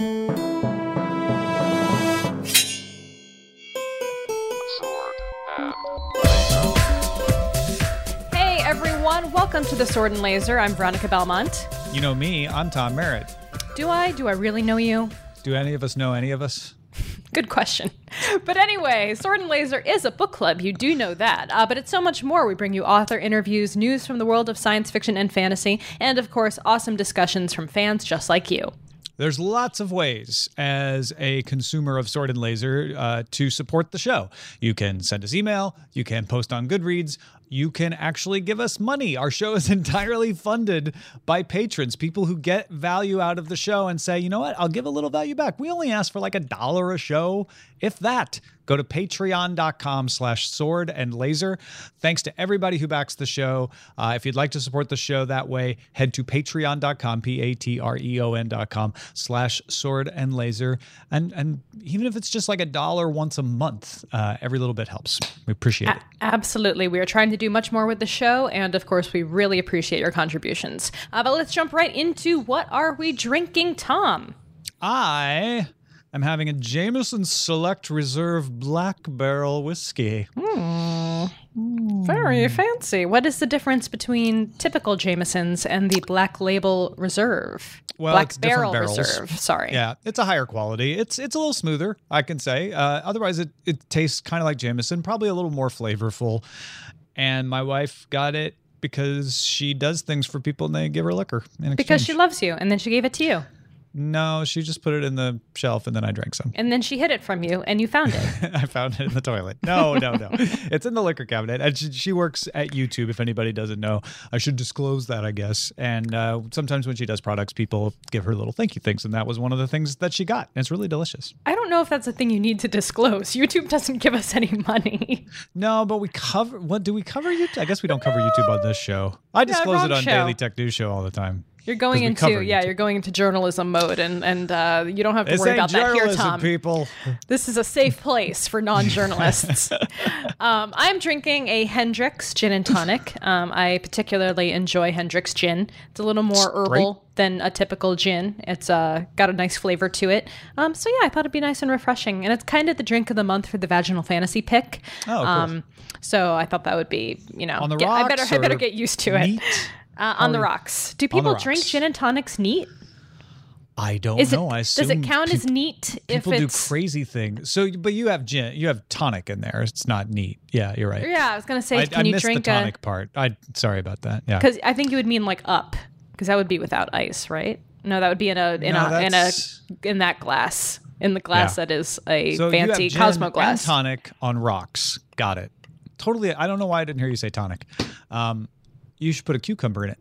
Hey everyone, welcome to the Sword and Laser. I'm Veronica Belmont. You know me, I'm Tom Merritt. Do I? Do I really know you? Do any of us know any of us? Good question. But anyway, Sword and Laser is a book club. You do know that. Uh, but it's so much more. We bring you author interviews, news from the world of science fiction and fantasy, and of course, awesome discussions from fans just like you. There's lots of ways as a consumer of Sword and Laser uh, to support the show. You can send us email, you can post on Goodreads, you can actually give us money. Our show is entirely funded by patrons, people who get value out of the show and say, you know what, I'll give a little value back. We only ask for like a dollar a show, if that. Go to patreon.com slash sword and laser. Thanks to everybody who backs the show. Uh, if you'd like to support the show that way, head to patreon.com, P-A-T-R-E-O-N.com slash sword and laser. And, and even if it's just like a dollar once a month, uh, every little bit helps. We appreciate it. Absolutely. We are trying to do much more with the show, and of course, we really appreciate your contributions. Uh, but let's jump right into what are we drinking, Tom? I am having a Jameson Select Reserve Black Barrel Whiskey. Very fancy. What is the difference between typical Jamesons and the Black Label Reserve? Well, Black Barrel. Reserve. Sorry. Yeah, it's a higher quality. It's it's a little smoother, I can say. Uh, otherwise, it, it tastes kind of like Jameson, probably a little more flavorful. And my wife got it because she does things for people and they give her liquor in Because she loves you, and then she gave it to you. No, she just put it in the shelf and then I drank some. And then she hid it from you, and you found it. I found it in the toilet. No, no, no. it's in the liquor cabinet. And she, she works at YouTube, if anybody doesn't know. I should disclose that, I guess. And uh, sometimes when she does products, people give her little thank you things. And that was one of the things that she got. And it's really delicious. I don't know if that's a thing you need to disclose. YouTube doesn't give us any money. No, but we cover, what do we cover YouTube? I guess we don't cover YouTube on this show. I disclose wrong it on show. Daily Tech News Show all the time. You're going into yeah, you're going into journalism mode, and and uh, you don't have to This worry about that here, Tom. people. This is a safe place for non-journalists. um, I'm drinking a Hendrick's gin and tonic. Um, I particularly enjoy Hendrick's gin. It's a little more herbal than a typical gin. It's uh, got a nice flavor to it. Um, so yeah, I thought it'd be nice and refreshing, and it's kind of the drink of the month for the vaginal fantasy pick. Oh, cool. Um, so I thought that would be, you know, On the get- I better I better get used to it. Uh, on the rocks. Do people drink rocks. gin and tonics neat? I don't Is know. it I does it assume count as peop- neat if it's. People do it's crazy things. So, but you have gin, you have tonic in there. It's not neat. Yeah, you're right. Yeah, I was gonna say, I, can I you missed drink the tonic part. I sorry about that. Yeah. Because I think you would mean like up, because that would be without ice, right? No, that would be in a in No, a in a that's- in that glass in the glass Yeah. that is a So you have fancy gin Cosmo and glass. tonic on rocks. Got it. Totally. I don't know why I didn't hear you say tonic. Um, you should put a cucumber in it.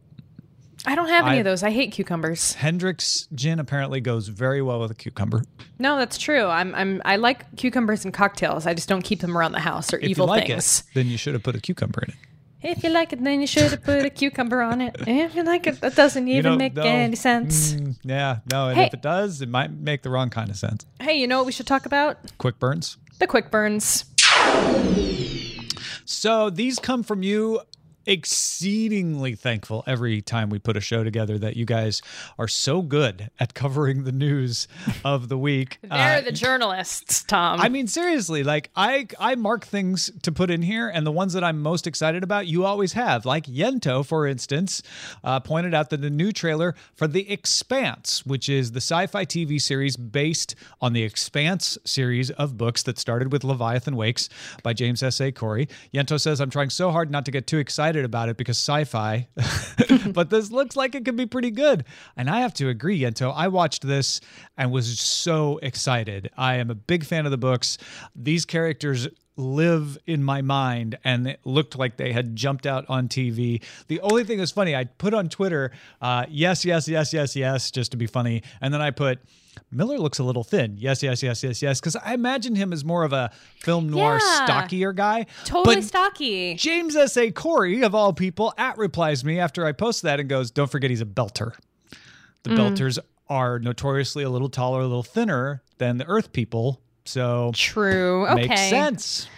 I don't have any I- of those. I hate cucumbers. Hendrick's gin apparently goes very well with a cucumber. No, that's true. I'm I'm I like cucumbers in cocktails. I just don't keep them around the house or If evil you like things. it, then you should have put a cucumber in it. If you like it, then you should have put a cucumber on it. If you like it, that doesn't even know, make no. any sense. Mm, yeah, no. And Hey. if it does, it might make the wrong kind of sense. Hey, you know what we should talk about? Quick burns. The quick burns. So these come from you. Exceedingly thankful every time we put a show together that you guys are so good at covering the news of the week. They're Uh, the journalists, Tom. I mean, seriously, like I I mark things to put in here, and the ones that I'm most excited about, you always have. Like Yento, for instance, uh, pointed out that the new trailer for The Expanse, which is the sci-fi TV series based on the Expanse series of books that started with Leviathan Wakes by James S. A. Corey. Yento says, "I'm trying so hard not to get too excited about it because sci-fi, but this looks like it could be pretty good." And I have to agree, Yento. I watched this and was so excited. I am a big fan of the books. These characters live in my mind and it looked like they had jumped out on TV. The only thing that's funny, I put on Twitter, uh, yes, yes, yes, yes, yes, just to be funny. And then I put, Miller looks a little thin. Yes, yes, yes, yes, yes. Because I imagine him as more of a film noir, Yeah. stockier guy. totally But stocky. James S.A. Corey, of all people, at replies me after I post that and goes, Don't forget he's a belter. The Mm. belters are notoriously a little taller, a little thinner than the Earth people. So True. Okay. makes sense.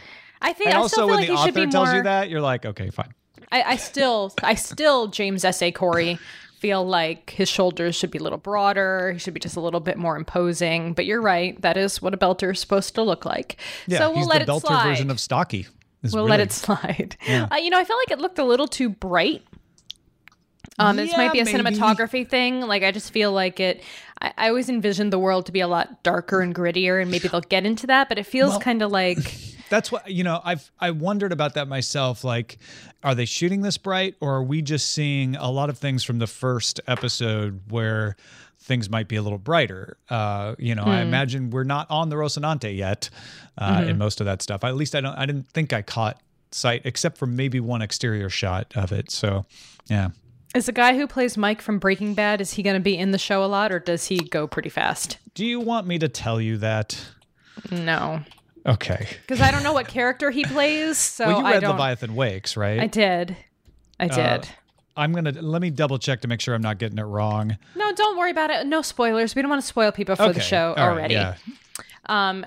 I think And I also, still feel when like the he should author be tells more. you that, you're like, okay, fine. I, I still, I still James S. A. Corey feel like his shoulders should be a little broader. He should be just a little bit more imposing. But you're right. That is what a belter is supposed to look like. Yeah, so we'll let the it belter slide. version of Stocky. is we'll let it slide. Uh, you know, I felt like it looked a little too bright. Um, this Yeah, might be a maybe. cinematography thing. Like, I just feel like it. I, I always envisioned the world to be a lot darker and grittier, and maybe they'll get into that. But it feels kind of like That's what you know. I've I wondered about that myself. Like, are they shooting this bright, or are we just seeing a lot of things from the first episode where things might be a little brighter? Uh, you know, Hmm. I imagine we're not on the Rocinante yet uh, Mm-hmm. in most of that stuff. At least I don't. I didn't think I caught sight, except for maybe one exterior shot of it. So, yeah. Is the guy who plays Mike from Breaking Bad is he going to be in the show a lot or does he go pretty fast? Do you want me to tell you that? No, Okay. because I don't know what character he plays. So well, you I read. Leviathan Wakes, right? I did. I uh, did. I'm gonna let me double check to make sure I'm not getting it wrong. no, don't worry about it. No spoilers. We don't want to spoil people for the Okay, show all right, already. yeah. Um,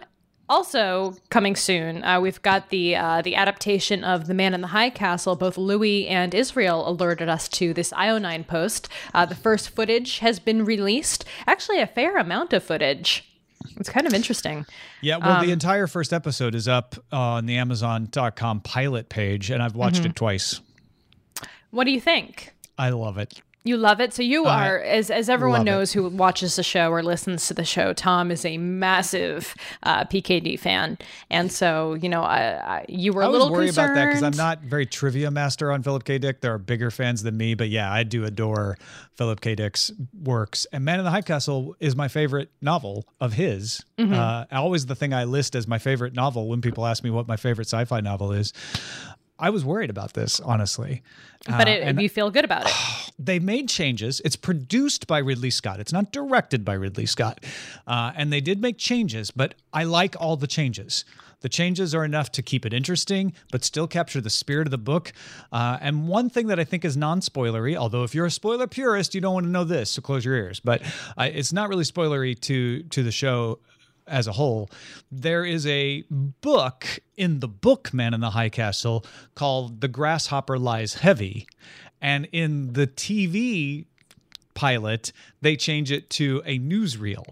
Also coming soon, uh, we've got the uh, the adaptation of The Man in the High Castle. Both Louis and Israel alerted us to this IO9 post. Uh, the first footage has been released. Actually, a fair amount of footage. It's kind of interesting. Yeah, well, Um, the entire first episode is up on the Amazon.com pilot page, and I've watched Mm-hmm. it twice. What do you think? I love it. You love it. So you are, as as everyone love it. knows who watches the show or listens to the show, Tom is a massive uh, PKD fan, and so you know, I, I, you were a I always little worried concerned. about that because I'm not very trivia master on Philip K. Dick. There are bigger fans than me, but yeah, I do adore Philip K. Dick's works. And Man in the High Castle is my favorite novel of his. Mm-hmm. Uh, always the thing I list as my favorite novel when people ask me what my favorite sci-fi novel is. I was worried about this, honestly. but Uh, it, and you feel good about it. they made changes. It's produced by Ridley Scott. It's not directed by Ridley Scott. Uh, and they did make changes, but I like all the changes. The changes are enough to keep it interesting, but still capture the spirit of the book. Uh, and one thing that I think is non spoilery, although if you're a spoiler purist, you don't want to know this, so close your ears. But uh, it's not really spoilery to to the show as a whole. There is a book in the book Man in the High Castle called The Grasshopper Lies Heavy. And in the TV pilot, they change it to a newsreel.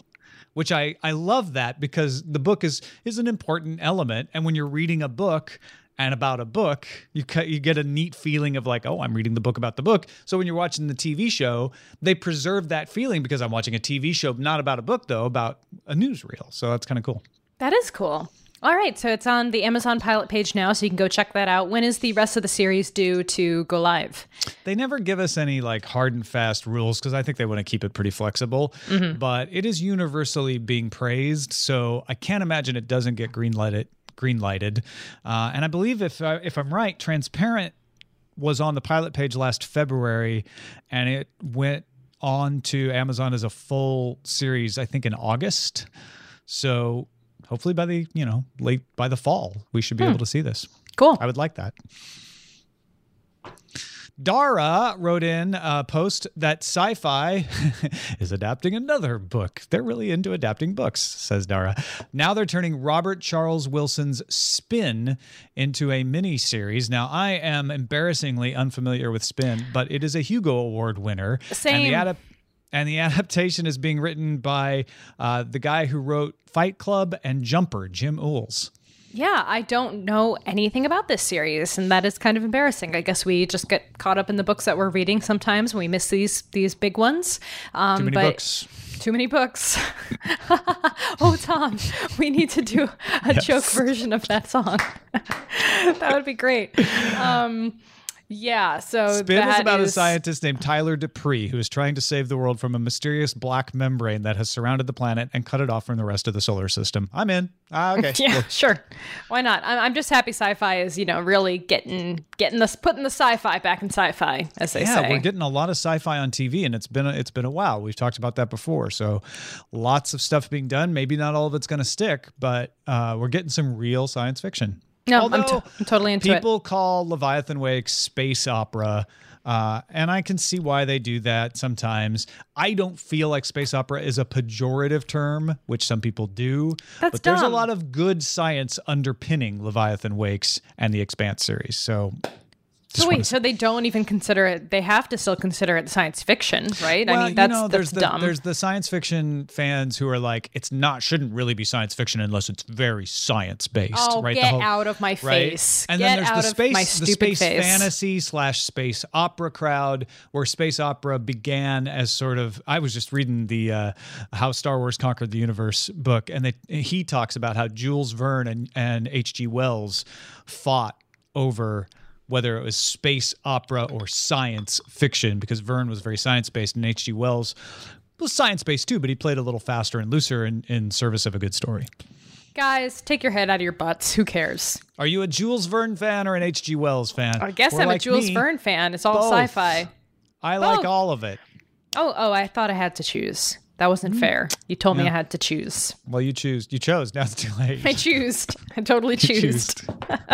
Which I, I love that because the book is is an important element. And when you're reading a book and about a book, you you get a neat feeling of like, oh, I'm reading the book about the book. So when you're watching the TV show, they preserve that feeling because I'm watching a TV show, not about a book though, about a newsreel. So that's kind of cool. That is cool. All right, so it's on the Amazon pilot page now, so you can go check that out. When is the rest of the series due to go live? They never give us any like hard and fast rules because I think they want to keep it pretty flexible. Mm-hmm. But it is universally being praised, so I can't imagine it doesn't get green lighted. Green lighted, uh, and I believe if I, if I'm right, Transparent was on the pilot page last February, and it went on to Amazon as a full series. I think in August. So hopefully by the you know late by the fall, we should be able to see this. Cool. I would like that. Dara wrote in a post that sci fi is adapting another book. They're really into adapting books, says Dara. Now they're turning Robert Charles Wilson's Spin into a mini series. Now, I am embarrassingly unfamiliar with Spin, but it is a Hugo Award winner. And the, adap- and the adaptation is being written by uh, the guy who wrote Fight Club and Jumper, Jim Uhls. Yeah, I don't know anything about this series, and that is kind of embarrassing. I guess we just get caught up in the books that we're reading sometimes we miss these these big ones. Um, Too many but books. Too many books. oh, Tom, we need to do a joke version of that song. that would be great. Um, yeah, so Spin is about a scientist named Tyler Dupree who is trying to save the world from a mysterious black membrane that has surrounded the planet and cut it off from the rest of the solar system. I'm in. Ah, okay. Yeah, sure. Why not? I'm, I'm just happy sci-fi is, you know, really getting getting this putting the sci-fi back in sci-fi, as they Yeah, say. we're getting a lot of sci-fi on TV, and it's been a, it's been a while. We've talked about that before, so lots of stuff being done. Maybe not all of it's going to stick, but uh, we're getting some real science fiction. No, I'm, to- I'm totally into it. people call Leviathan Wakes space opera. Uh, and I can see why they do that sometimes. I don't feel like space opera is a pejorative term, which some people do. That's but there's a lot of good science underpinning Leviathan Wakes and the Expanse series. So So wait, so they don't even consider it. They have to still consider it science fiction, right? Well, I mean, that's, you know, that's the dumb. there's the science fiction fans who are like, it's not shouldn't really be science fiction unless it's very science based. Oh, right? get out of my right? face. And Get then there's out the space the space face. fantasy slash space opera crowd, where space opera began as sort of. I was just reading the uh, How Star Wars Conquered the Universe book, and they, he talks about how Jules Verne and and H.G. Wells fought over whether it was space opera or science fiction, because Verne was very science based and H.G. Wells was science based too, but he played a little faster and looser in, in service of a good story. Guys, take your head out of your butts. Who cares? Are you a Jules Verne fan or an H.G. Wells fan? I guess Or I'm like a Jules me, Verne fan. It's all both. sci-fi. I like all of it. Oh, oh, I thought I had to choose. That wasn't Mm-hmm. fair. You told me I had to choose. Well, you choose. You chose. Now it's too late. I choose. I totally choose.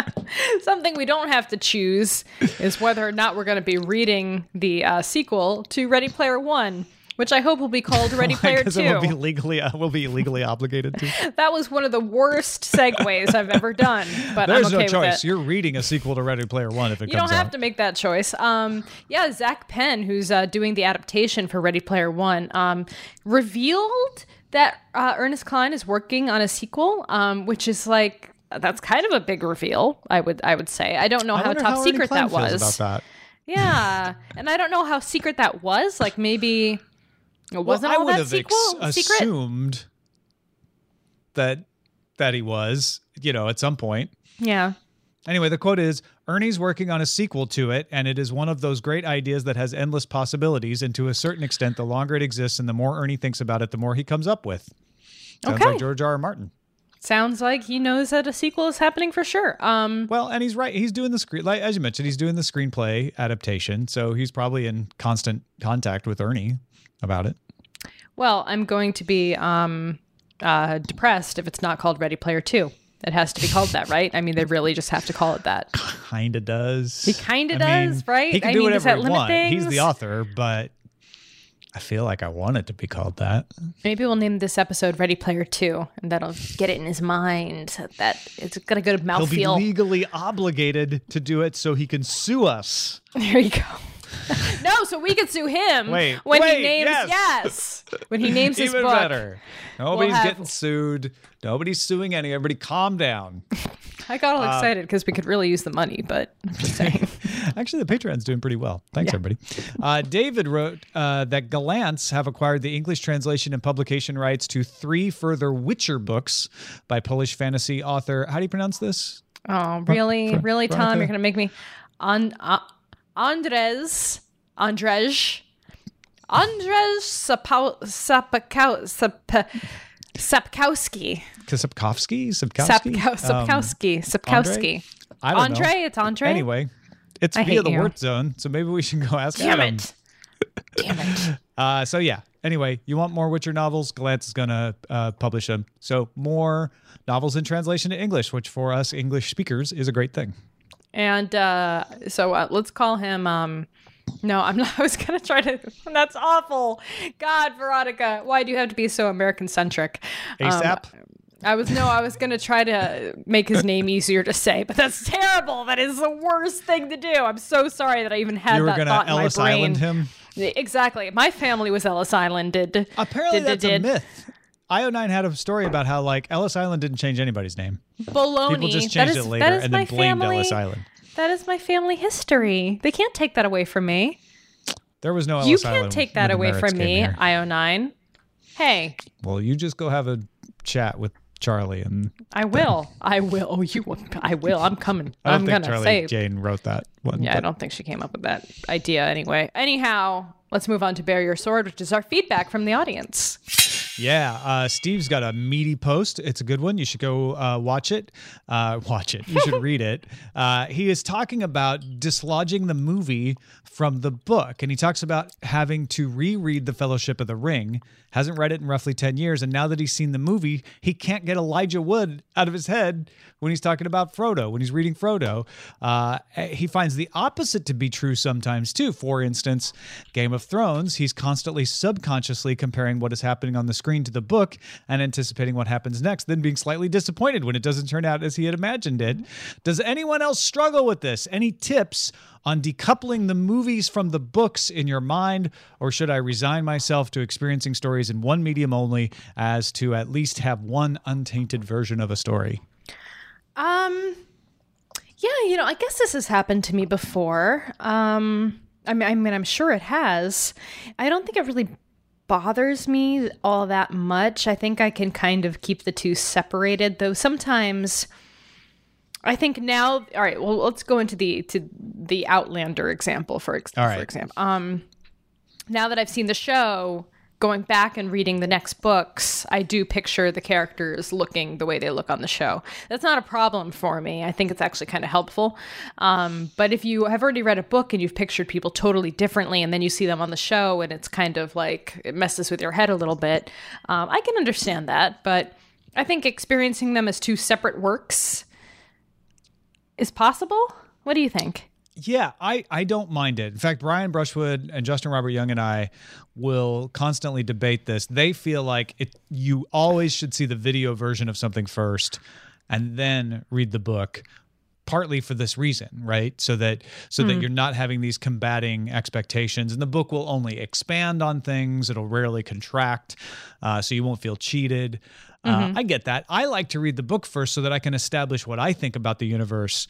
Something we don't have to choose is whether or not we're going to be reading the uh, sequel to Ready Player One, which I hope will be called Ready Player Two. it will be legally, uh, will be legally obligated to. That was one of the worst segues I've ever done, but There's I'm okay no with choice. You're reading a sequel to Ready Player One if it You comes don't have out. to make that choice. Um, yeah, Zak Penn, who's uh, doing the adaptation for Ready Player One, um, revealed that uh, Ernest Cline is working on a sequel, um, which is like that's kind of a big reveal. I would I would say. I don't know I how top how secret that was. About that. Yeah, and I don't know how secret that was. Like maybe it wasn't well, I would have sequel ex- assumed that that he was, you know, at some point. Yeah. Anyway, the quote is Ernie's working on a sequel to it, and it is one of those great ideas that has endless possibilities. And to a certain extent, the longer it exists and the more Ernie thinks about it, the more he comes up with. Sounds Okay. like George R. R. Martin. Sounds like he knows that a sequel is happening for sure. Um, Well, and he's right. He's doing the screen, like as you mentioned, he's doing the screenplay adaptation, so he's probably in constant contact with Ernie about it. Well, I'm going to be um, uh, depressed if it's not called Ready Player Two. It has to be called that, right? I mean, they really just have to call it that. Kinda does. He kinda I mean, does, right? He can I do mean, does whatever he wants. He's the author, but I feel like I want it to be called that. Maybe we'll name this episode Ready Player Two, and that'll get it in his mind that it's got a good mouthfeel. He'll be legally obligated to do it so he can sue us. There you go. no, so we can sue him Wait, when wait, he names yes. yes. when he names his Even book. better. Nobody's have- getting sued. Nobody's suing any. Everybody calm down. I got all Uh, excited because we could really use the money, but I'm just saying. Actually, the Patreon's doing pretty well. Thanks, everybody. Uh, David wrote uh, that Gollancz have acquired the English translation and publication rights to three further Witcher books by Polish fantasy author. How do you pronounce this? Oh, really, really, Tom? You're gonna make me, on uh, Andres, Andrzej, Andrzej Sapau, Sap, Sapkowski, Sapkow, Sapkowski? Um, Sapkowski, Sapkowski. I don't Andre, know. it's Andre. Anyway, it's I via the you. Wertzone, so maybe we should go ask damn Adam. it, damn it. Uh, so yeah. Anyway, you want more Witcher novels? Gollancz is gonna uh, publish them. So more novels in translation to English, which for us English speakers is a great thing. And uh, so uh, let's call him. Um, no, I'm not. I was gonna try to. That's awful. God, Veronica, why do you have to be so American centric? ASAP. Um, I was no, I was gonna try to make his name easier to say, but that's terrible. That is the worst thing to do. I'm so sorry that I even had you were that gonna thought Ellis in my brain. Island him. Exactly. My family was Ellis Islanded. Apparently, Did- that's did- a myth. IO9 had a story about how like Ellis Island didn't change anybody's name. Baloney. People just changed is- it later and then blamed family. Ellis Island. That is my family history. They can't take that away from me. There was no Ellis you can't take that away from me, here. IO9. Hey, Well, you just go have a chat with Charlie, and I will. I will. Oh, you. I will. I'm coming. I think gonna Charlie say. Jane wrote that one. Yeah, I don't think she came up with that idea anyway. Anyhow, let's move on to Bear Your Sword, which is our feedback from the audience. Yeah, uh, Steve's got a meaty post. It's a good one. You should go uh, watch it. Uh, watch it. You should read it. Uh, he is talking about dislodging the movie from the book, and he talks about having to reread The Fellowship of the Ring. Hasn't read it in roughly ten years, and now that he's seen the movie, he can't get Elijah Wood out of his head when he's talking about Frodo. When he's reading Frodo, uh, he finds the opposite to be true sometimes too. For instance, Game of Thrones, he's constantly subconsciously comparing what is happening on the screen screen to the book and anticipating what happens next, then being slightly disappointed when it doesn't turn out as he had imagined it. Does anyone else struggle with this? Any tips on decoupling the movies from the books in your mind, or should I resign myself to experiencing stories in one medium only as to at least have one untainted version of a story? Um, yeah, you know, I guess this has happened to me before. Um, I mean, I mean, I'm sure it has. I don't think it really bothers me all that much. I think I can kind of keep the two separated, though sometimes I think now all right, well let's go into the to the Outlander example for ex- right. for example. Um now that I've seen the show, going back and reading the next books, I do picture the characters looking the way they look on the show. That's not a problem for me. I think it's actually kind of helpful. Um, but if you have already read a book and you've pictured people totally differently, and then you see them on the show, and it's kind of like it messes with your head a little bit, um, I can understand that. But I think experiencing them as two separate works is possible. What do you think? Yeah, I, I don't mind it. In fact, Brian Brushwood and Justin Robert Young and I will constantly debate this. They feel like it you always should see the video version of something first and then read the book partly for this reason right? So that so that you're not having these combating expectations. And the book will only expand on things. It'll rarely contract uh, so you won't feel cheated. Uh, i get that. I like to read the book first so that i can establish what i think about the universe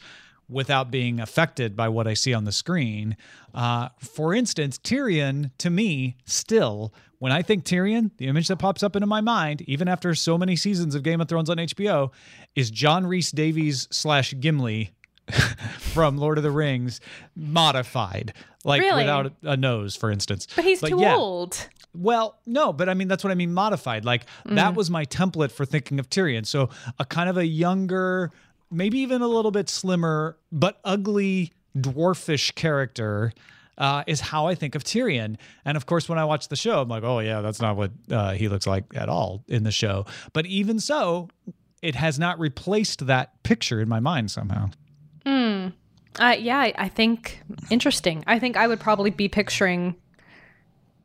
without being affected by what I see on the screen. Uh, for instance, Tyrion, to me, still, when I think Tyrion, the image that pops up into my mind, even after so many seasons of Game of Thrones on HBO, is John Rhys-Davies slash Gimli from Lord of the Rings modified, like Really? without a nose, for instance. But he's too yeah. old. Well, no, but I mean that's what I mean modified. Like that was my template for thinking of Tyrion. So a kind of a younger, maybe even a little bit slimmer, but ugly dwarfish character. Uh, is how I think of Tyrion, and of course, when I watch the show, I'm like, "Oh yeah, that's not what uh, he looks like at all in the show." But even so, it has not replaced that picture in my mind somehow. Uh, yeah, I think interesting. I think I would probably be picturing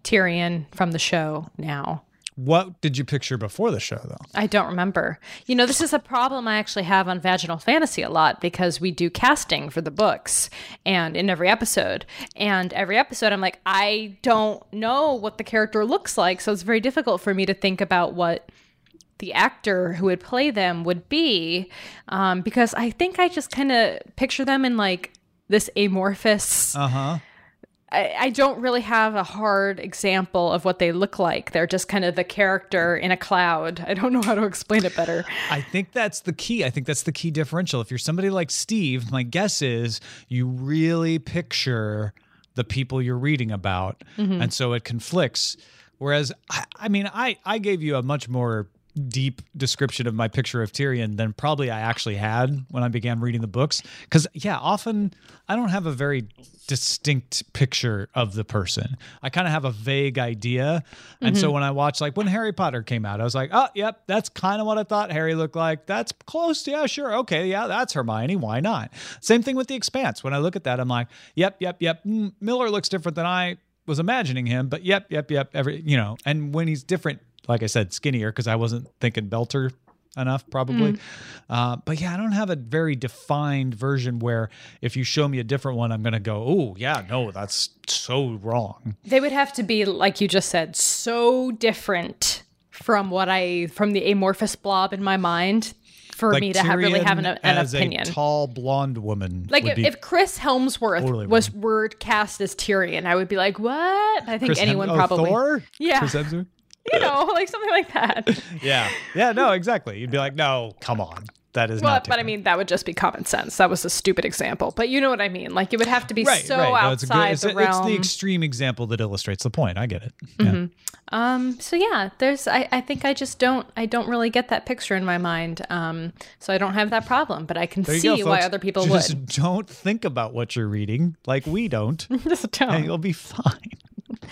Tyrion from the show now. What did you picture before the show, though? I don't remember. You know, this is a problem I actually have on Vaginal Fantasy a lot because we do casting for the books and in every episode. And every episode, I'm like, I don't know what the character looks like. So it's very difficult for me to think about what the actor who would play them would be um, because I think I just kind of picture them in like this amorphous. Uh huh. I, I don't really have a hard example of what they look like. They're just kind of the character in a cloud. I don't know how to explain it better. I think that's the key. I think that's the key differential. If you're somebody like Steve, my guess is you really picture the people you're reading about, mm-hmm. and so it conflicts. Whereas, I, I mean, I I gave you a much more deep description of my picture of Tyrion than probably I actually had when I began reading the books. Because yeah, often I don't have a very distinct picture of the person. I kind of have a vague idea. And so when I watched like when Harry Potter came out, I was like, "Oh, yep, that's kind of what I thought Harry looked like. That's close. Yeah, sure. Okay, yeah, that's Hermione. Why not?" Same thing with The Expanse. When I look at that, I'm like, "Yep, yep, yep. Mm, Miller looks different than I was imagining him, but yep, yep, yep, every, you know, and when he's different, like I said, skinnier because I wasn't thinking Belter enough probably. Uh, but yeah, I don't have a very defined version where if you show me a different one, I'm going to go, oh, yeah, no, that's so wrong. They would have to be, like you just said, so different from what I, from the amorphous blob in my mind for me to have really have an, Tyrion an as opinion. A tall blonde woman. like if, if Chris Hemsworth totally was were cast as Tyrion, I would be like, what? I think Chris Hem- anyone oh, probably, Thor? Yeah. Chris Hemsworth? You know, like something like that. Yeah. Yeah, no, exactly. You'd be like, no, come on. That is Well, not but I mean, that would just be common sense. That was a stupid example, but you know what I mean. Like it would have to be Right, so right. No, it's, a good, outside it's, the a- realm. it's the extreme example that illustrates the point. I get it. Yeah. Um, so yeah, there's I, I think I just don't I don't really get that picture in my mind. Um, so I don't have that problem, but I can see go, why other people Just would. Just don't think about what you're reading like we don't, Just and don't. you'll be fine.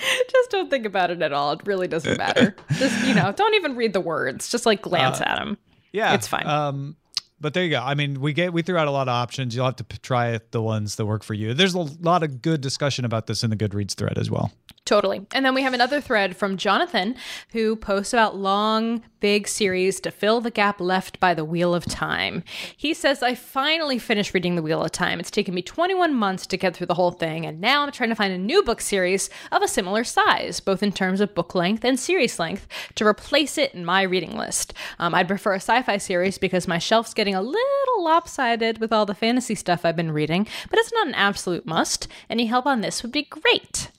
Just don't think about it at all. It really doesn't matter. just you know, don't even read the words. Just like glance at them. Yeah, It's fine. Um, but there you go. I mean, we get we threw out a lot of options. You'll have to p- try the ones that work for you. There's a lot of good discussion about this in the Goodreads thread as well. Totally. And then we have another thread from Jonathan who posts about long, big series to fill the gap left by the Wheel of Time. He says, I finally finished reading The Wheel of Time. It's taken me 21 months to get through the whole thing, and now I'm trying to find a new book series of a similar size, both in terms of book length and series length, to replace it in my reading list. Um, I'd prefer a sci fi series because my shelf's getting a little lopsided with all the fantasy stuff I've been reading, but it's not an absolute must. Any help on this would be great.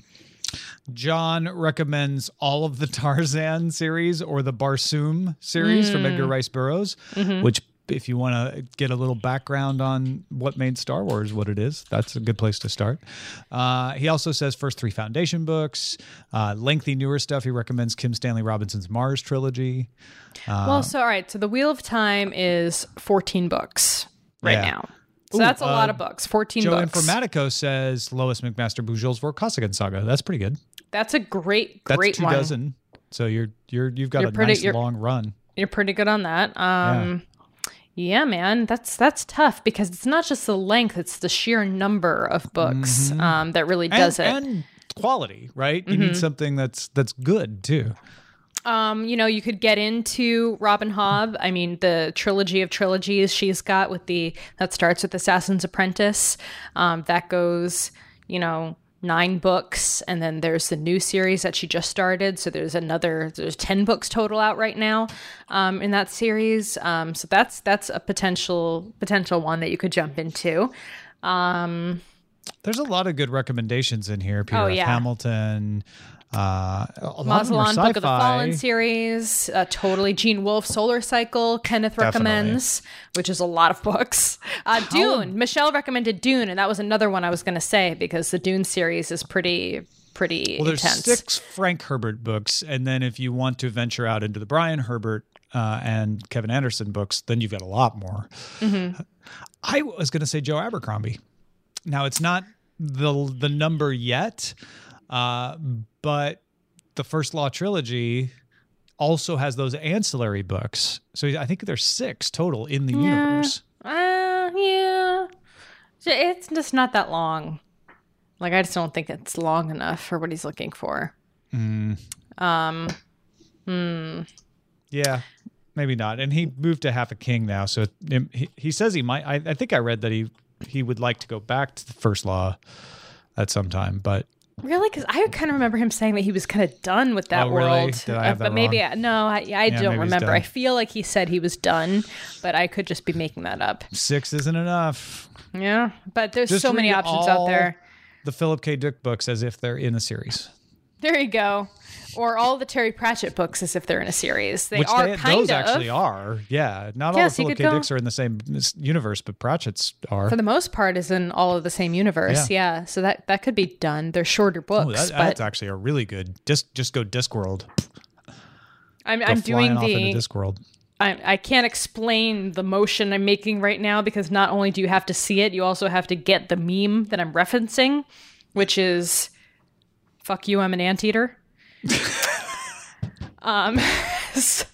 John recommends all of the Tarzan series or the Barsoom series mm. from Edgar Rice Burroughs, mm-hmm. which if you want to get a little background on what made Star Wars what it is, that's a good place to start. Uh, he also says first three Foundation books, uh, lengthy newer stuff. He recommends Kim Stanley Robinson's Mars trilogy. Uh, well, so all right, so the Wheel of Time is 14 books right yeah. now. So Ooh, that's a lot uh, of books. 14 Joe books. Informatico says Lois McMaster Bujold's Vorkosigan saga. That's pretty good. That's a great, great That's two one. dozen. So you're you're you've got you're a pretty, nice long run. You're pretty good on that. Um, yeah. yeah. man, that's that's tough because it's not just the length; it's the sheer number of books mm-hmm. um, that really does and, it. And quality, right? You mm-hmm. need something that's that's good too. Um, you know, you could get into Robin Hobb. I mean, the trilogy of trilogies she's got with the that starts with Assassin's Apprentice. Um, that goes, you know, nine books and then there's the new series that she just started so there's another there's 10 books total out right now um, in that series um, so that's that's a potential potential one that you could jump into um, there's a lot of good recommendations in here Peter oh, yeah. Hamilton uh, Malazan Book of the Fallen series, uh, totally Gene Wolfe Solar Cycle. Kenneth recommends, which is a lot of books. Uh, Dune. Michelle recommended Dune, and that was another one I was going to say because the Dune series is pretty pretty well. There's intense. six Frank Herbert books, and then if you want to venture out into the Brian Herbert uh, and Kevin Anderson books, then you've got a lot more. Mm-hmm. I was going to say Joe Abercrombie. Now it's not the the number yet, uh, but the First Law trilogy also has those ancillary books. So I think there's six total in the yeah. universe. Uh, yeah. It's just not that long. Like I just don't think it's long enough for what he's looking for. Mm. Um. Hmm. Yeah, maybe not. And he moved to half a king now, so it, he, he says he might. I, I think I read that he he would like to go back to the first law at some time, but Really? Because I kind of remember him saying that he was kind of done with that oh, world. Really? Did I have uh, that but maybe wrong? I, no, I, I yeah, don't remember. I feel like he said he was done, but I could just be making that up. Six isn't enough. Yeah, but there's just so many options out there. The Philip K. Dick books as if they're in a series. There you go or all the Terry Pratchett books as if they're in a series. They Which are they, kind those of. actually are. Yeah, not all the Philip K. Dicks are in the same universe, but Pratchett's are. For the most part, is in all of the same universe. Yeah, yeah. so that that could be done. They're shorter books. Oh, that, that's actually a really good. Just just go Discworld. I'm, go I'm doing the Discworld. I, I can't explain the motion I'm making right now because not only do you have to see it, you also have to get the meme that I'm referencing, which is "fuck you, I'm an anteater." Um, so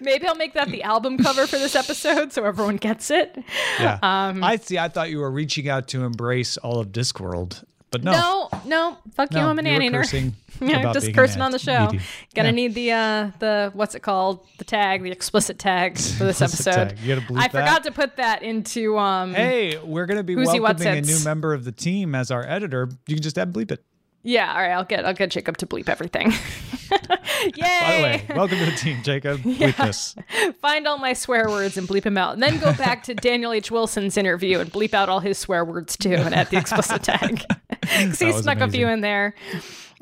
maybe I'll make that the album cover for this episode so everyone gets it. Yeah. Um, I see. I thought you were reaching out to embrace all of Discworld, but no. No, no. Fuck no, you, I'm an anteater. yeah, just cursing on the show. Needy. Gonna yeah. need the uh the what's it called? The tag, the explicit tag for this episode. I that. forgot to put that into um Hey, we're gonna be welcoming a new member of the team as our editor. You can just add bleep it. Yeah, all right. I'll get I'll get Jacob to bleep everything. Yay! By the way, welcome to the team, Jacob. Bleep yeah. this. Find all my swear words and bleep them out, and then go back to Daniel H. Wilson's interview and bleep out all his swear words too, and add the explicit tag. Because he snuck amazing. a few in there.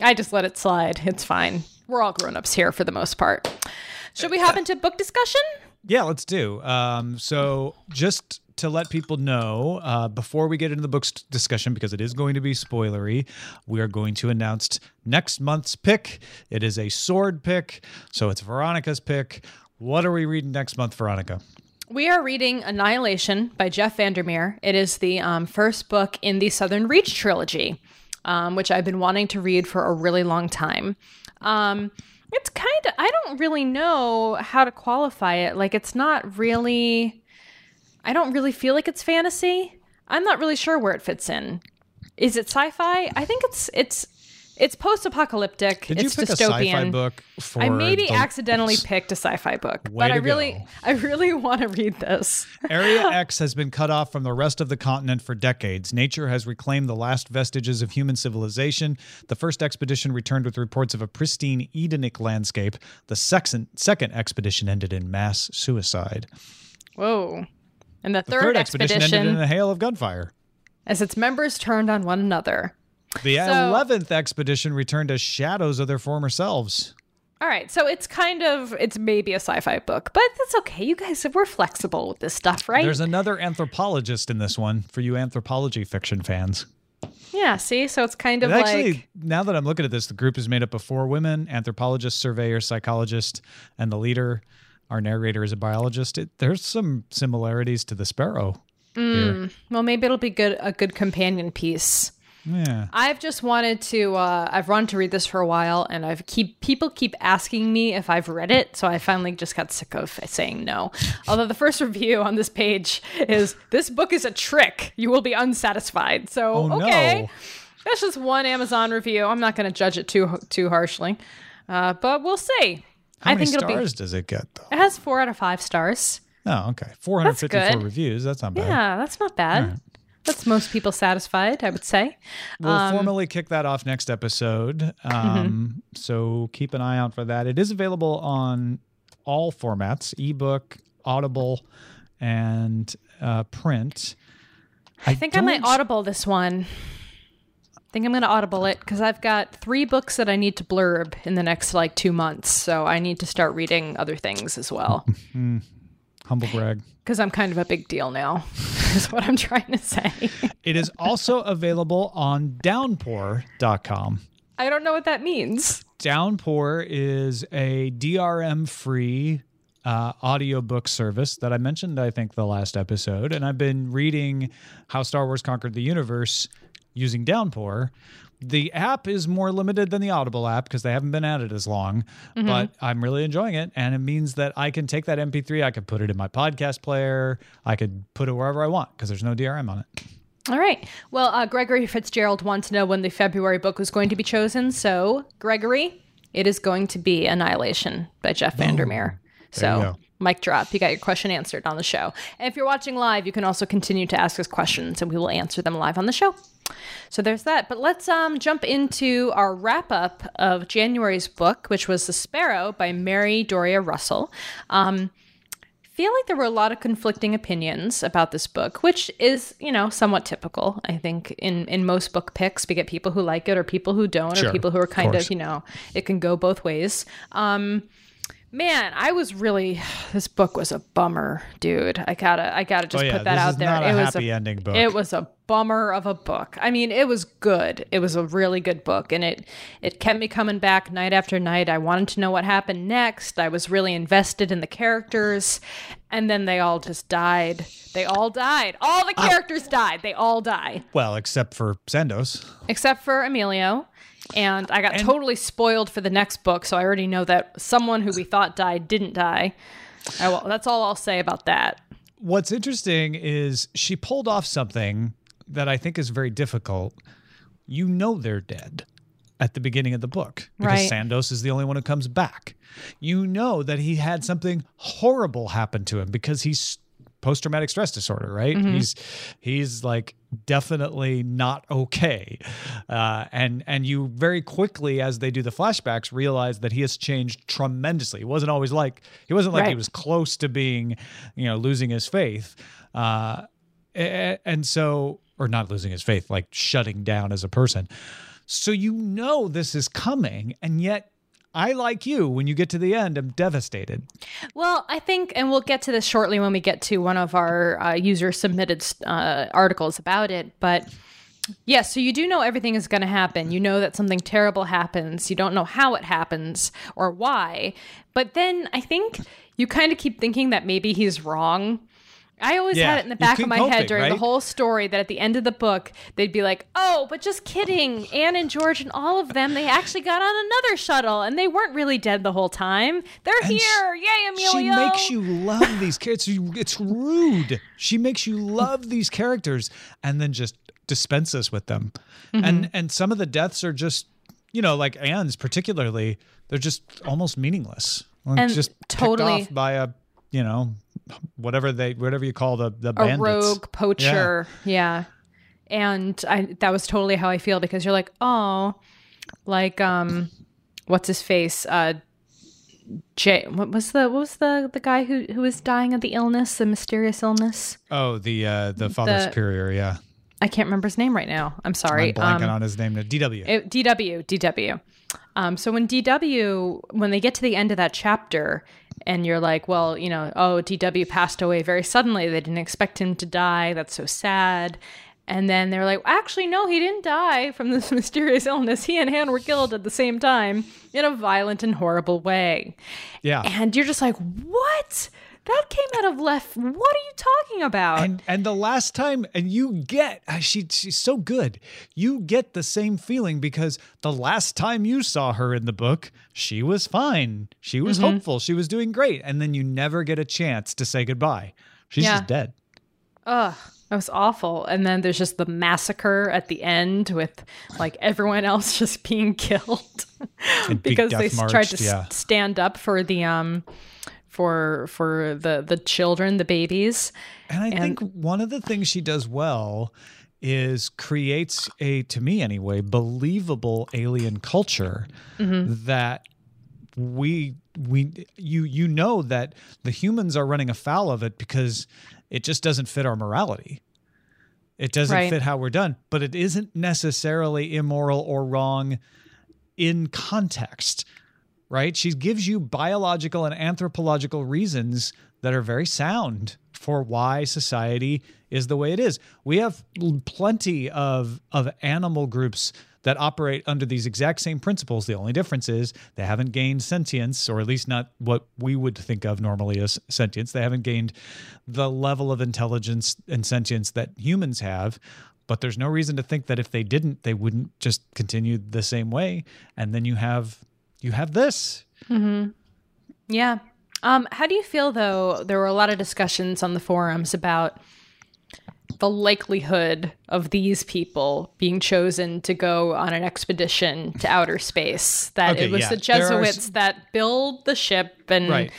I just let it slide. It's fine. We're all grown ups here for the most part. Should we hop into book discussion? Yeah, let's do. Um, so just to let people know uh, before we get into the books discussion, because it is going to be spoilery, we are going to announce next month's pick. It is a sword pick, so it's Veronica's pick. What are we reading next month, Veronica? We are reading Annihilation by Jeff Vandermeer. It is the um, first book in the Southern Reach trilogy, um, which I've been wanting to read for a really long time. Um, it's kind of, I don't really know how to qualify it. Like, it's not really I don't really feel like it's fantasy. I'm not really sure where it fits in. Is it sci-fi? I think it's it's It's post-apocalyptic. Did you it's pick dystopian. a sci-fi book for? I maybe the- accidentally picked a sci-fi book, Way but I really, go. I really want to read this. Area X has been cut off from the rest of the continent for decades. Nature has reclaimed the last vestiges of human civilization. The first expedition returned with reports of a pristine Edenic landscape. The second, second expedition ended in mass suicide. Whoa! And the The third, third expedition, expedition, ended in a hail of gunfire. as its members turned on one another. The So- 11th expedition returned as shadows of their former selves. All right, so it's kind of it's maybe a sci-fi book, but that's okay. You guys, we're flexible with this stuff, right? There's another anthropologist in this one for you anthropology fiction fans. yeah. See, so it's kind of It actually, like now that I'm looking at this, the group is made up of four women anthropologist, surveyor, psychologist, and the leader, our narrator, is a biologist. It, there's some similarities to the sparrow here. well, maybe it'll be good a good companion piece. Yeah. I've just wanted to. Uh, I've wanted to read this for a while, and I've keep people keep asking me if I've read it, so I finally just got sick of saying no. Although the first review on this page is this book is a trick. You will be unsatisfied. So Oh, okay, no. that's just one Amazon review. I'm not going to judge it too too harshly, uh, but we'll see. How I many think stars be. does it get, though? It has four out of five stars. Oh, okay. 454 reviews. That's not bad. Yeah, that's not bad. That's most people satisfied, I would say. We'll Um, formally kick that off next episode. Um, Mm-hmm. So keep an eye out for that. It is available on all formats ebook, Audible, and uh, print. I think I might audible this one. I think I'm going to audible it because I've got three books that I need to blurb in the next like two months. So I need to start reading other things as well Humble brag. because I'm kind of a big deal now, is what I'm trying to say. It is also available on downpour.com. I don't know what that means. Downpour is a DRM free uh, audiobook service that I mentioned, I think, the last episode. And I've been reading How Star Wars Conquered the Universe using Downpour. The app is more limited than the Audible app because they haven't been at it as long, but I'm really enjoying it. And it means that I can take that MP3, I could put it in my podcast player, I could put it wherever I want because there's no DRM on it. All right. Well, uh, Gregory Fitzgerald wants to know when the February book was going to be chosen. So, Gregory, it is going to be Annihilation by Jeff Vandermeer. you So. Mic drop. You got your question answered on the show. And if you're watching live, you can also continue to ask us questions and we will answer them live on the show. So there's that. But let's um, jump into our wrap up of January's book, which was The Sparrow by Mary Doria Russell. Um, feel like there were a lot of conflicting opinions about this book, which is, you know, somewhat typical. I think in in most book picks, we get people who like it or people who don't, Sure, or people who are kind of, course. you know, it can go both ways. Um, man, I was really this book was a bummer, dude. I gotta I gotta just Oh, yeah, put that this out there. a it was happy ending book. It was a bummer of a book. I mean, it was good. It was a really good book, and it it kept me coming back night after night. I wanted to know what happened next. I was really invested in the characters, and then they all just died. They all died. All the ah. characters died. They all die Well, except for Sandoz. except for Emilio. And I got And- totally spoiled for the next book, so I already know that someone who we thought died didn't die. I will, that's all I'll say about that. What's interesting is she pulled off something that I think is very difficult. You know they're dead at the beginning of the book because Right. Sandoz is the only one who comes back. You know that he had something horrible happen to him because he's post traumatic stress disorder, right? Mm-hmm. He's he's like definitely not okay, uh, and and you very quickly as they do the flashbacks realize that he has changed tremendously. He wasn't always like he wasn't like he was close to being, you know, losing his faith, uh, and so or not losing his faith, like shutting down as a person. So you know this is coming, and yet. I like you. When you get to the end, I'm devastated. Well, I think, and we'll get to this shortly when we get to one of our uh, user submitted uh, articles about it. But yes, so you do know everything is going to happen. You know that something terrible happens. You don't know how it happens or why. But then I think you kind of keep thinking that maybe he's wrong. I always Yeah, had it in the back of my hoping, head during the whole story that at the end of the book, they'd be like, oh, but just kidding. Anne and George and all of them, they actually got on another shuttle and they weren't really dead the whole time. They're And here. Yay, Emilio. She makes you love these characters. It's rude. She makes you love these characters and then just dispenses with them. Mm-hmm. And and some of the deaths are just you know, like Anne's particularly, they're just almost meaningless. Like, And just totally- off by a, you know, whatever they whatever you call the the a bandits. rogue poacher. Yeah. And I that was totally how I feel because you're like, oh, like um, what's his face? Uh, Jay. What was the what was the the guy who who was dying of the illness, the mysterious illness? Oh, the uh the father The- superior, yeah. I can't remember his name right now. I'm sorry. I'm blanking Um, on his name. now. DW. It, DW, DW. Um, so when DW, when they get to the end of that chapter, and you're like, well, you know, oh, DW passed away very suddenly. They didn't expect him to die. That's so sad. And then they're like, actually, no, he didn't die from this mysterious illness. He and Anne were killed at the same time in a violent and horrible way. yeah. And you're just like, what? That came out of left. What are you talking about? and and the last time and you get uh, she she's so good you get the same feeling because the last time you saw her in the book she was fine she was Mm-hmm. hopeful she was doing great and then you never get a chance to say goodbye she's Yeah. just dead Ugh, that was awful. And then there's just the massacre at the end with like everyone else just being killed because they s- tried to yeah. stand up for the um for for the the children, the babies. and i And- think one of the things she does well is creates a to me anyway believable alien culture Mm-hmm. that we we you you know that the humans are running afoul of it because it just doesn't fit our morality it doesn't Right. fit how we're done but it isn't necessarily immoral or wrong in context right? She gives you biological and anthropological reasons that are very sound for why society is the way it is. We have plenty of of animal groups that operate under these exact same principles. The only difference is they haven't gained sentience or at least not what we would think of normally as sentience. They haven't gained the level of intelligence and sentience that humans have but there's no reason to think that if they didn't they wouldn't just continue the same way. And then you have you have this Yeah. Um, how do you feel though? There were a lot of discussions on the forums about the likelihood of these people being chosen to go on an expedition to outer space. That Okay, it was yeah. the There are Jesuits that build the ship and right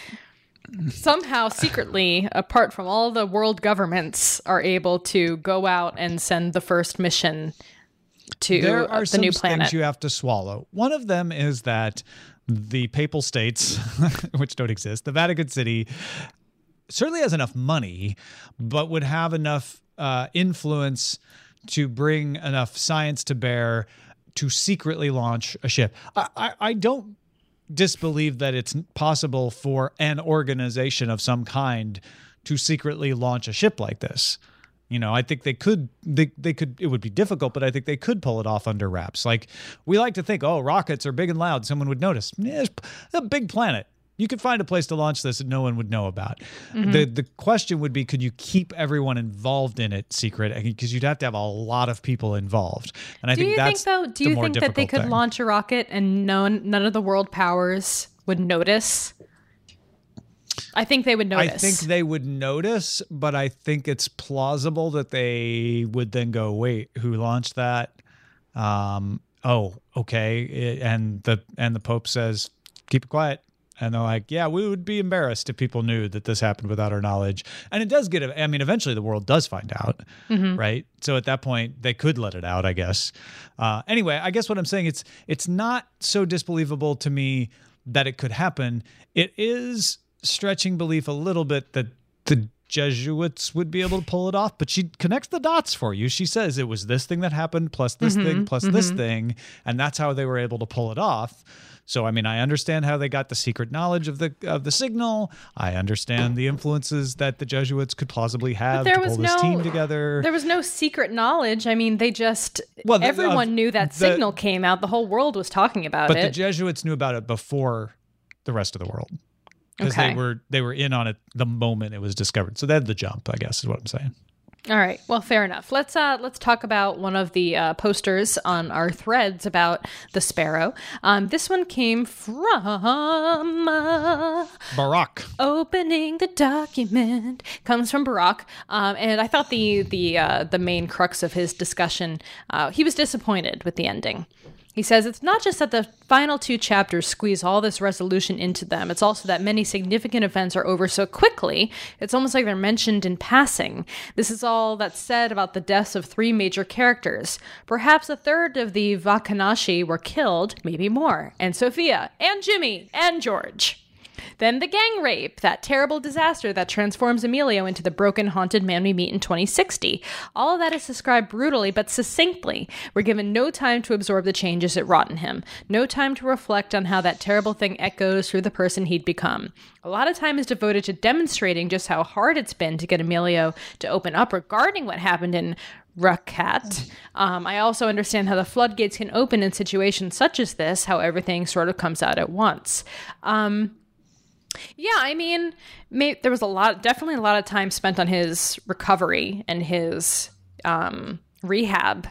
somehow secretly, apart from all the world governments, are able to go out and send the first mission to there are the some new things you have to swallow. One of them is that the papal states, which don't exist, the Vatican City certainly has enough money, but would have enough uh, influence to bring enough science to bear to secretly launch a ship. I, I, I don't disbelieve that it's possible for an organization of some kind to secretly launch a ship like this. You know, I think they could they, they could it would be difficult, but I think they could pull it off under wraps. Like we like to think, oh, rockets are big and loud, someone would notice. Yeah, a big planet. You could find a place to launch this that no one would know about. Mm-hmm. The the question would be could you keep everyone involved in it secret? Because you'd have to have a lot of people involved. And I do think you think that's though? Do you think that they could thing. launch a rocket and none none of the world powers would notice? I think they would notice. I think they would notice, but I think it's plausible that they would then go, "Wait, who launched that?" Um, oh, okay, It- and the and the Pope says, "Keep it quiet." And they're like, "Yeah, we would be embarrassed if people knew that this happened without our knowledge." And it does get. I mean, eventually the world does find out, right? So at that point, they could let it out, I guess. Uh, anyway, I guess what I'm saying it's it's not so disbelievable to me that it could happen. It is stretching belief a little bit that the Jesuits would be able to pull it off, but she connects the dots for you. She says it was this thing that happened plus this thing plus this thing, and that's how they were able to pull it off. So I mean, I understand how they got the secret knowledge of the of the signal. I understand the influences that the Jesuits could possibly have there to was pull this no- team together. there was no secret knowledge. I mean, they just Well, the- everyone uh, knew that the- signal came out. The whole world was talking about it. but the. Jesuits knew about it before the rest of the world because Okay. they were they were in on it the moment it was discovered. So they had the jump, I guess, is what I'm saying. All right. Well, fair enough. Let's uh let's talk about one of the uh, posters on our threads about the sparrow. Um, this one came from uh, Barack. opening the document comes from Barack, um, and I thought the the uh, the main crux of his discussion, uh, he was disappointed with the ending. He says it's not just that the final two chapters squeeze all this resolution into them, it's also that many significant events are over so quickly, it's almost like they're mentioned in passing. This is all that's said about the deaths of three major characters. Perhaps a third of the VaKashani were killed, maybe more, and Sofia, and Jimmy, and George. Then the gang rape, that terrible disaster that transforms Emilio into the broken, haunted man we meet in 2060. All of that is described brutally but succinctly. We're given no time to absorb the changes it wrought in him, no time to reflect on how that terrible thing echoes through the person he'd become. A lot of time is devoted to demonstrating just how hard it's been to get Emilio to open up regarding what happened in Rakhat. Um, I also understand how the floodgates can open in situations such as this, how everything sort of comes out at once. Um, yeah, I mean, may, there was a lot, definitely a lot of time spent on his recovery and his um, rehab,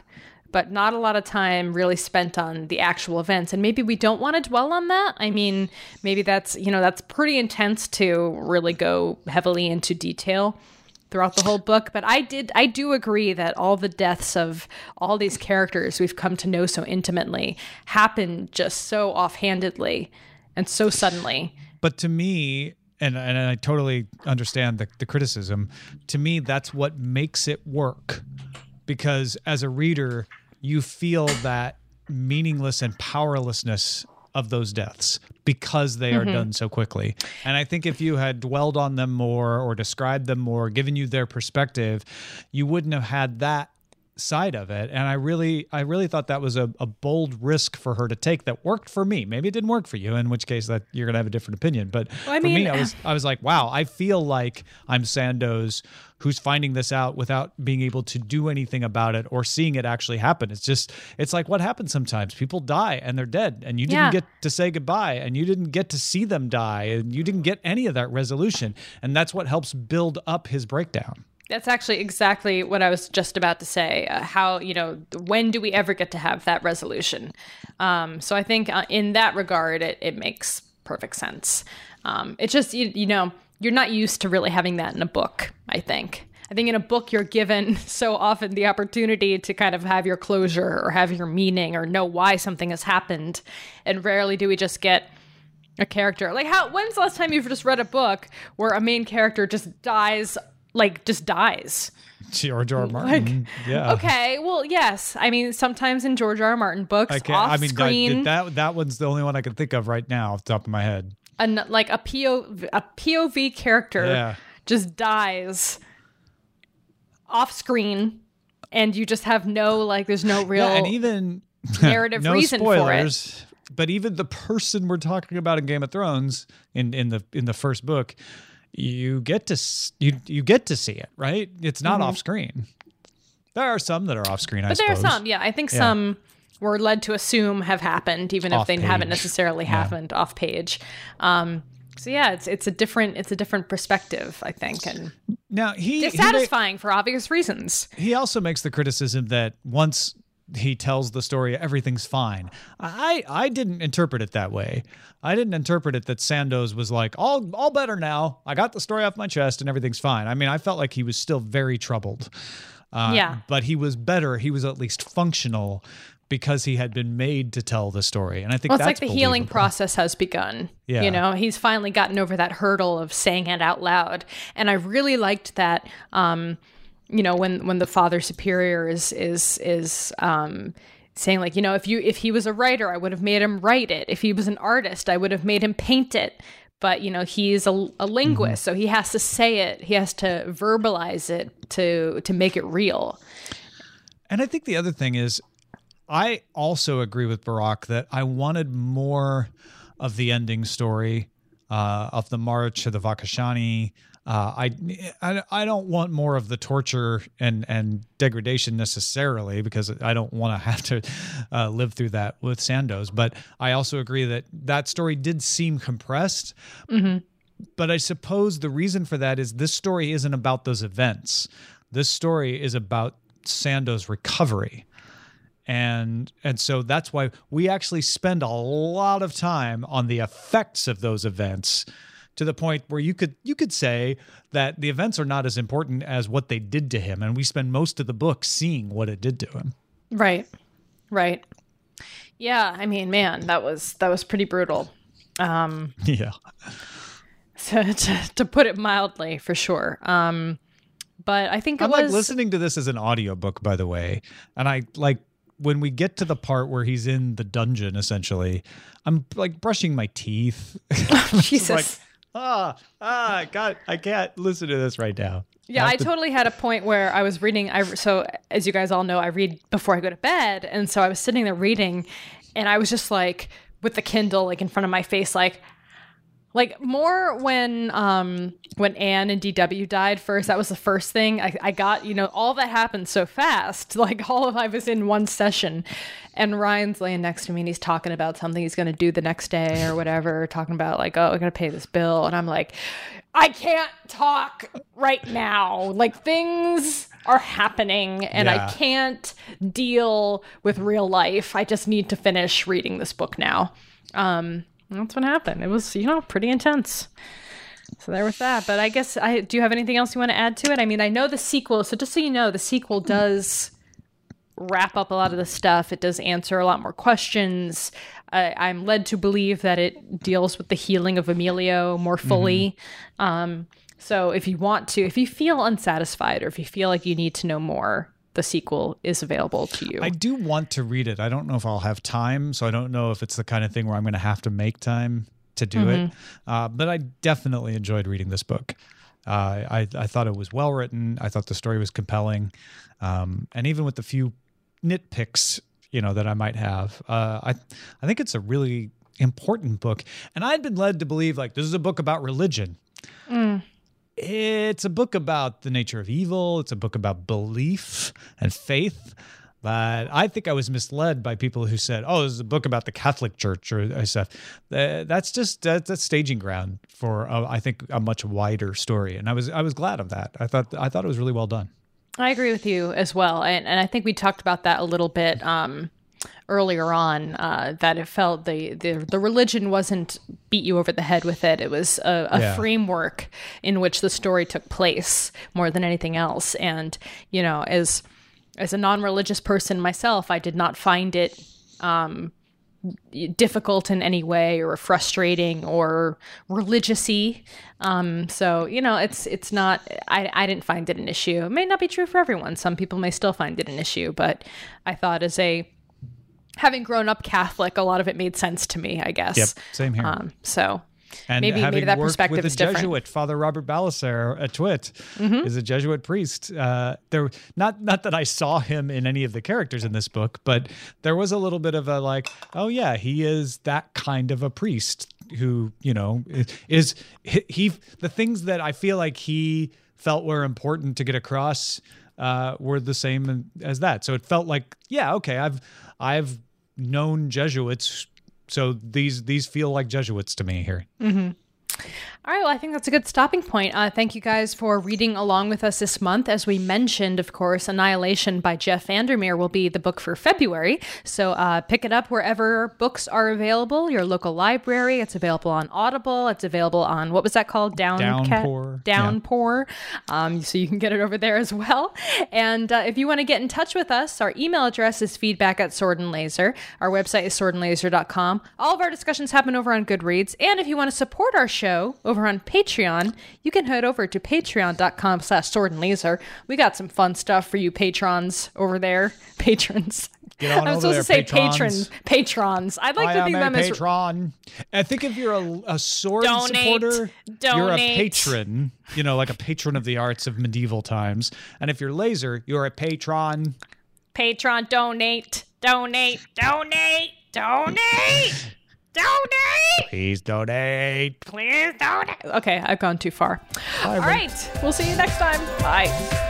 but not a lot of time really spent on the actual events. And maybe we don't want to dwell on that. I mean, maybe that's, you know, that's pretty intense to really go heavily into detail throughout the whole book but i did i do agree that all the deaths of all these characters we've come to know so intimately happened just so offhandedly and so suddenly but to me, and, and I totally understand the, the criticism, to me, that's what makes it work. Because as a reader, you feel that meaningless and powerlessness of those deaths because they are mm-hmm. done so quickly. And I think if you had dwelled on them more or described them more, given you their perspective, you wouldn't have had that side of it. And i really i really thought that was a, a bold risk for her to take that worked for me. Maybe it didn't work for you in which case that you're gonna have a different opinion. But well, for mean, me i was i was like wow i feel like i'm sandoz who's finding this out without being able to do anything about it or seeing it actually happen. It's just it's like what happens sometimes. People die and they're dead and you didn't get to say goodbye and you didn't get to see them die and you didn't get any of that resolution. And that's what helps build up his breakdown that's actually exactly what I was just about to say. Uh, how, you know, when do we ever get to have that resolution? Um, so I think uh, in that regard, it, it makes perfect sense. Um, it's just, you, you know, you're not used to really having that in a book, I think. I think in a book, you're given so often the opportunity to kind of have your closure or have your meaning or know why something has happened. And rarely do we just get a character. Like, how, when's the last time you've just read a book where a main character just dies like just dies. George R. R. Martin. Like, yeah. Okay. Well, yes. I mean, sometimes in George R. R. Martin books, I, off I mean, screen, that, that that one's the only one I can think of right now, off the top of my head. And like a POV, a POV character yeah. just dies off screen, and you just have no like. There's no real yeah, and even narrative no reason spoilers, for it. But even the person we're talking about in Game of Thrones in in the in the first book you get to you you get to see it, right? It's not mm-hmm. off screen. There are some that are off screen, but I there are some. Yeah, I think yeah. some were led to assume have happened, even off if they page. haven't necessarily happened yeah. off page. Um, so yeah, it's it's a different it's a different perspective, I think, and now he dissatisfying he for obvious reasons. He also makes the criticism that once he tells the story everything's fine. I I didn't interpret it that way. I didn't interpret it that Sandoz was like all all better now. I got the story off my chest and everything's fine. I mean, I felt like he was still very troubled. Uh, yeah. But he was better. He was at least functional because he had been made to tell the story. And I think well, it's like the believable. healing process has begun. Yeah. You know, he's finally gotten over that hurdle of saying it out loud. And I really liked that. Um, you know when when the father superior is is is um saying like you know if you if he was a writer i would have made him write it. If he was an artist i would have made him paint it. But you know he's a, a linguist mm-hmm. so he has to say it. He has to verbalize it to to make it real. And i think the other thing is i also agree with barak that i wanted more of the ending story uh, of the march of the vakashani uh, I, I I don't want more of the torture and and degradation necessarily because I don't want to have to uh, live through that with Sandoz. But I also agree that that story did seem compressed. Mm-hmm. But I suppose the reason for that is this story isn't about those events. This story is about Sandoz recovery and and so that's why we actually spend a lot of time on the effects of those events to the point where you could you could say that the events are not as important as what they did to him and we spend most of the book seeing what it did to him right right Yeah, I mean, man, that was that was pretty brutal. Um, yeah. So to, to put it mildly, for sure. Um, but I think it I'm was like listening to this as an audiobook, by the way. And I like when we get to the part where he's in the dungeon, essentially, I'm like brushing my teeth. Jesus. like, ah, ah, God, I can't listen to this right now. Yeah, have I to- totally had a point where I was reading. I so as you guys all know, I read before I go to bed, and so I was sitting there reading, and I was just like with the Kindle like in front of my face, like like more when um when Anne and DW died first. That was the first thing I, I got. You know, all that happened so fast. Like all of I was in one session, and Ryan's laying next to me and he's talking about something he's going to do the next day or whatever. Talking about like, oh, I got to pay this bill, and I'm like, I can't talk right now. Like things are happening and Yeah. I can't deal with real life. I just need to finish reading this book now. Um that's what happened. It was, you know, pretty intense. So there was that. But I guess I do you have anything else you want to add to it? I mean, I know the sequel, so just so you know, the sequel does wrap up a lot of the stuff. It does answer a lot more questions. I, I'm led to believe that it deals with the healing of Emilio more fully. Um, so if you want to, if you feel unsatisfied or if you feel like you need to know more, the sequel is available to you. I do want to read it. I don't know if I'll have time, so I don't know if it's the kind of thing where I'm going to have to make time to do it. Mm-hmm. Uh, but I definitely enjoyed reading this book. Uh, I I thought it was well written. I thought the story was compelling, um, and even with the few nitpicks, you know, that I might have, uh, I I think it's a really important book. And I'd been led to believe like this is a book about religion. It's a book about the nature of evil. It's a book about belief and faith. But I think I was misled by people who said, "Oh, this is a book about the Catholic Church or uh, stuff." Uh, That's just that's, that's staging ground for uh, I think a much wider story, and I was I was glad of that. I thought I thought it was really well done. I agree with you as well, and and I think we talked about that a little bit um, earlier on. Uh, that it felt the, the the religion wasn't beat you over the head with it. It was a, a Yeah. framework in which the story took place more than anything else. And you know, as as a non-religious person myself, I did not find it um, difficult in any way or frustrating or religiousy. Um, so you know, it's it's not. I I didn't find it an issue. It may not be true for everyone. Some people may still find it an issue, but I thought as a having grown up Catholic, a lot of it made sense to me. I guess. Yep, same here. Um, so And maybe having maybe that worked perspective with a is different. Mm-hmm. Jesuit, Father Robert Ballecer at TWiT is a Jesuit priest. Uh, there, not not that I saw him in any of the characters in this book, but there was a little bit of a like, oh yeah, he is that kind of a priest who you know is he, he the things that I feel like he felt were important to get across uh, were the same as that. So it felt like, yeah, okay, I've I've known Jesuits. So these these feel like Jesuits to me here. Mm-hmm. All right, well, I think that's a good stopping point. Uh, thank you guys for reading along with us this month. As we mentioned, of course, Annihilation by Jeff Vandermeer will be the book for February. So uh, pick it up wherever books are available, your local library. It's available on Audible. It's available on, what was that called? Down Downpour. Yeah. Downpour. Um, so you can get it over there as well. And uh, if you want to get in touch with us, our email address is feedback at Sword and Laser. Our website is swordandlaser.com. All of our discussions happen over on Goodreads. And if you want to support our show over on Patreon, you can head over to patreon.com slash sword and laser. We got some fun stuff for you patrons over there. Patrons. Get on I'm over supposed there, to say patrons. patrons. Patrons. I'd like I to think a them as patron. I think if you're a, a sword Donate. supporter, you're a patron. You know, like a patron of the arts of medieval times. And if you're laser, you're a patron. Patron donate, donate, donate, donate, donate. Please donate. Please donate. Okay, I've gone too far. Bye, All everyone. right, we'll see you next time. Bye.